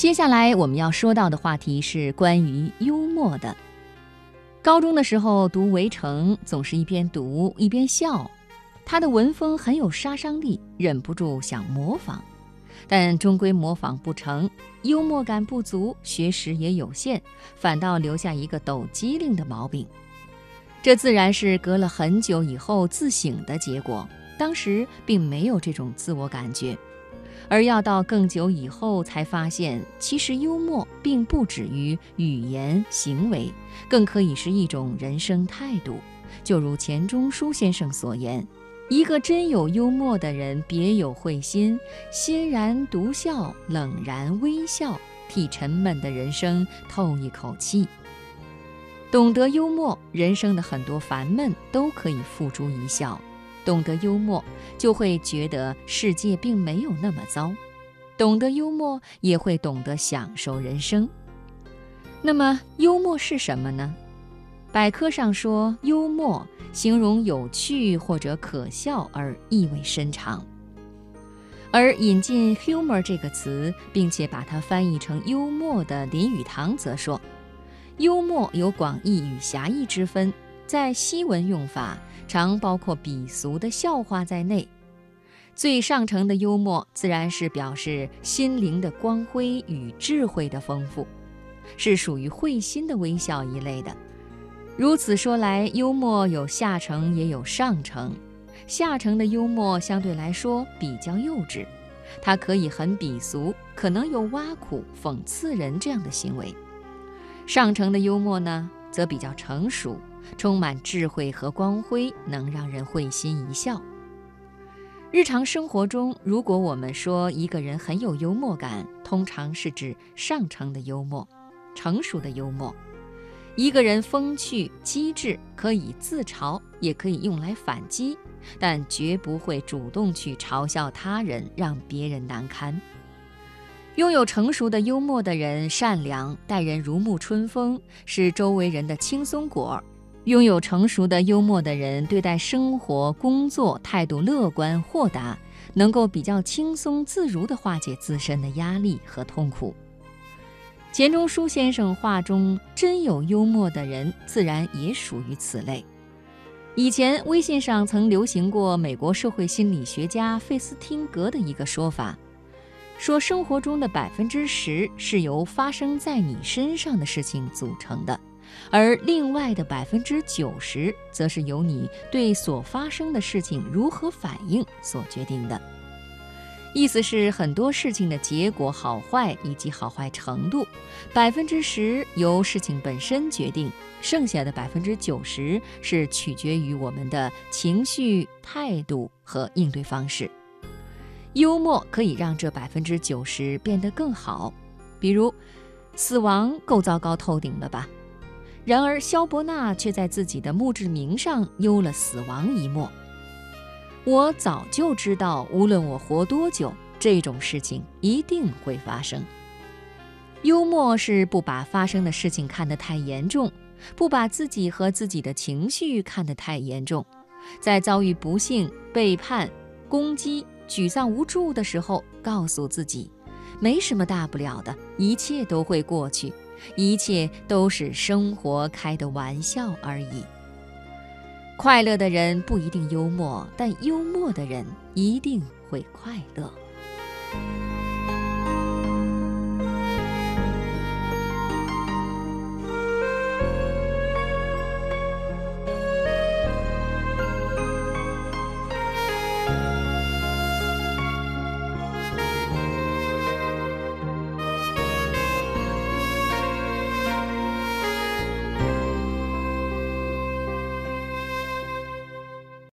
接下来我们要说到的话题是关于幽默的。高中的时候读《围城》，总是一边读一边笑，他的文风很有杀伤力，忍不住想模仿，但终归模仿不成，幽默感不足，学识也有限，反倒留下一个抖机灵的毛病。这自然是隔了很久以后自省的结果，当时并没有这种自我感觉。而要到更久以后才发现，其实幽默并不止于语言行为，更可以是一种人生态度。就如钱钟书先生所言：“一个真有幽默的人，别有慧心，欣然独笑，冷然微笑，替沉闷的人生透一口气。懂得幽默，人生的很多烦闷都可以付诸一笑。”懂得幽默，就会觉得世界并没有那么糟；懂得幽默，也会懂得享受人生。那么，幽默是什么呢？百科上说，幽默形容有趣或者可笑而意味深长。而引进 “humor” 这个词，并且把它翻译成幽默的林语堂则说，幽默有广义与狭义之分，在西文用法。常包括鄙俗的笑话在内，最上乘的幽默自然是表示心灵的光辉与智慧的丰富，是属于会心的微笑一类的。如此说来，幽默有下乘也有上乘，下乘的幽默相对来说比较幼稚，它可以很鄙俗，可能有挖苦、讽刺人这样的行为；上乘的幽默呢，则比较成熟。充满智慧和光辉，能让人会心一笑。日常生活中，如果我们说一个人很有幽默感，通常是指上乘的幽默、成熟的幽默。一个人风趣机智，可以自嘲，也可以用来反击，但绝不会主动去嘲笑他人，让别人难堪。拥有成熟的幽默的人，善良，待人如沐春风，是周围人的轻松果。拥有成熟的幽默的人，对待生活、工作态度乐观豁达，能够比较轻松自如地化解自身的压力和痛苦。钱钟书先生话中真有幽默的人，自然也属于此类。以前微信上曾流行过美国社会心理学家费斯汀格的一个说法，说生活中的百分之十是由发生在你身上的事情组成的。而另外的百分之九十，则是由你对所发生的事情如何反应所决定的。意思是，很多事情的结果好坏以及好坏程度，百分之十由事情本身决定，剩下的百分之九十是取决于我们的情绪、态度和应对方式。幽默可以让这百分之九十变得更好。比如，死亡够糟糕透顶了吧？然而，萧伯纳却在自己的墓志铭上幽了死亡一默。我早就知道，无论我活多久，这种事情一定会发生。幽默是不把发生的事情看得太严重，不把自己和自己的情绪看得太严重，在遭遇不幸、背叛、攻击、沮丧无助的时候，告诉自己，没什么大不了的，一切都会过去。一切都是生活开的玩笑而已。快乐的人不一定幽默，但幽默的人一定会快乐。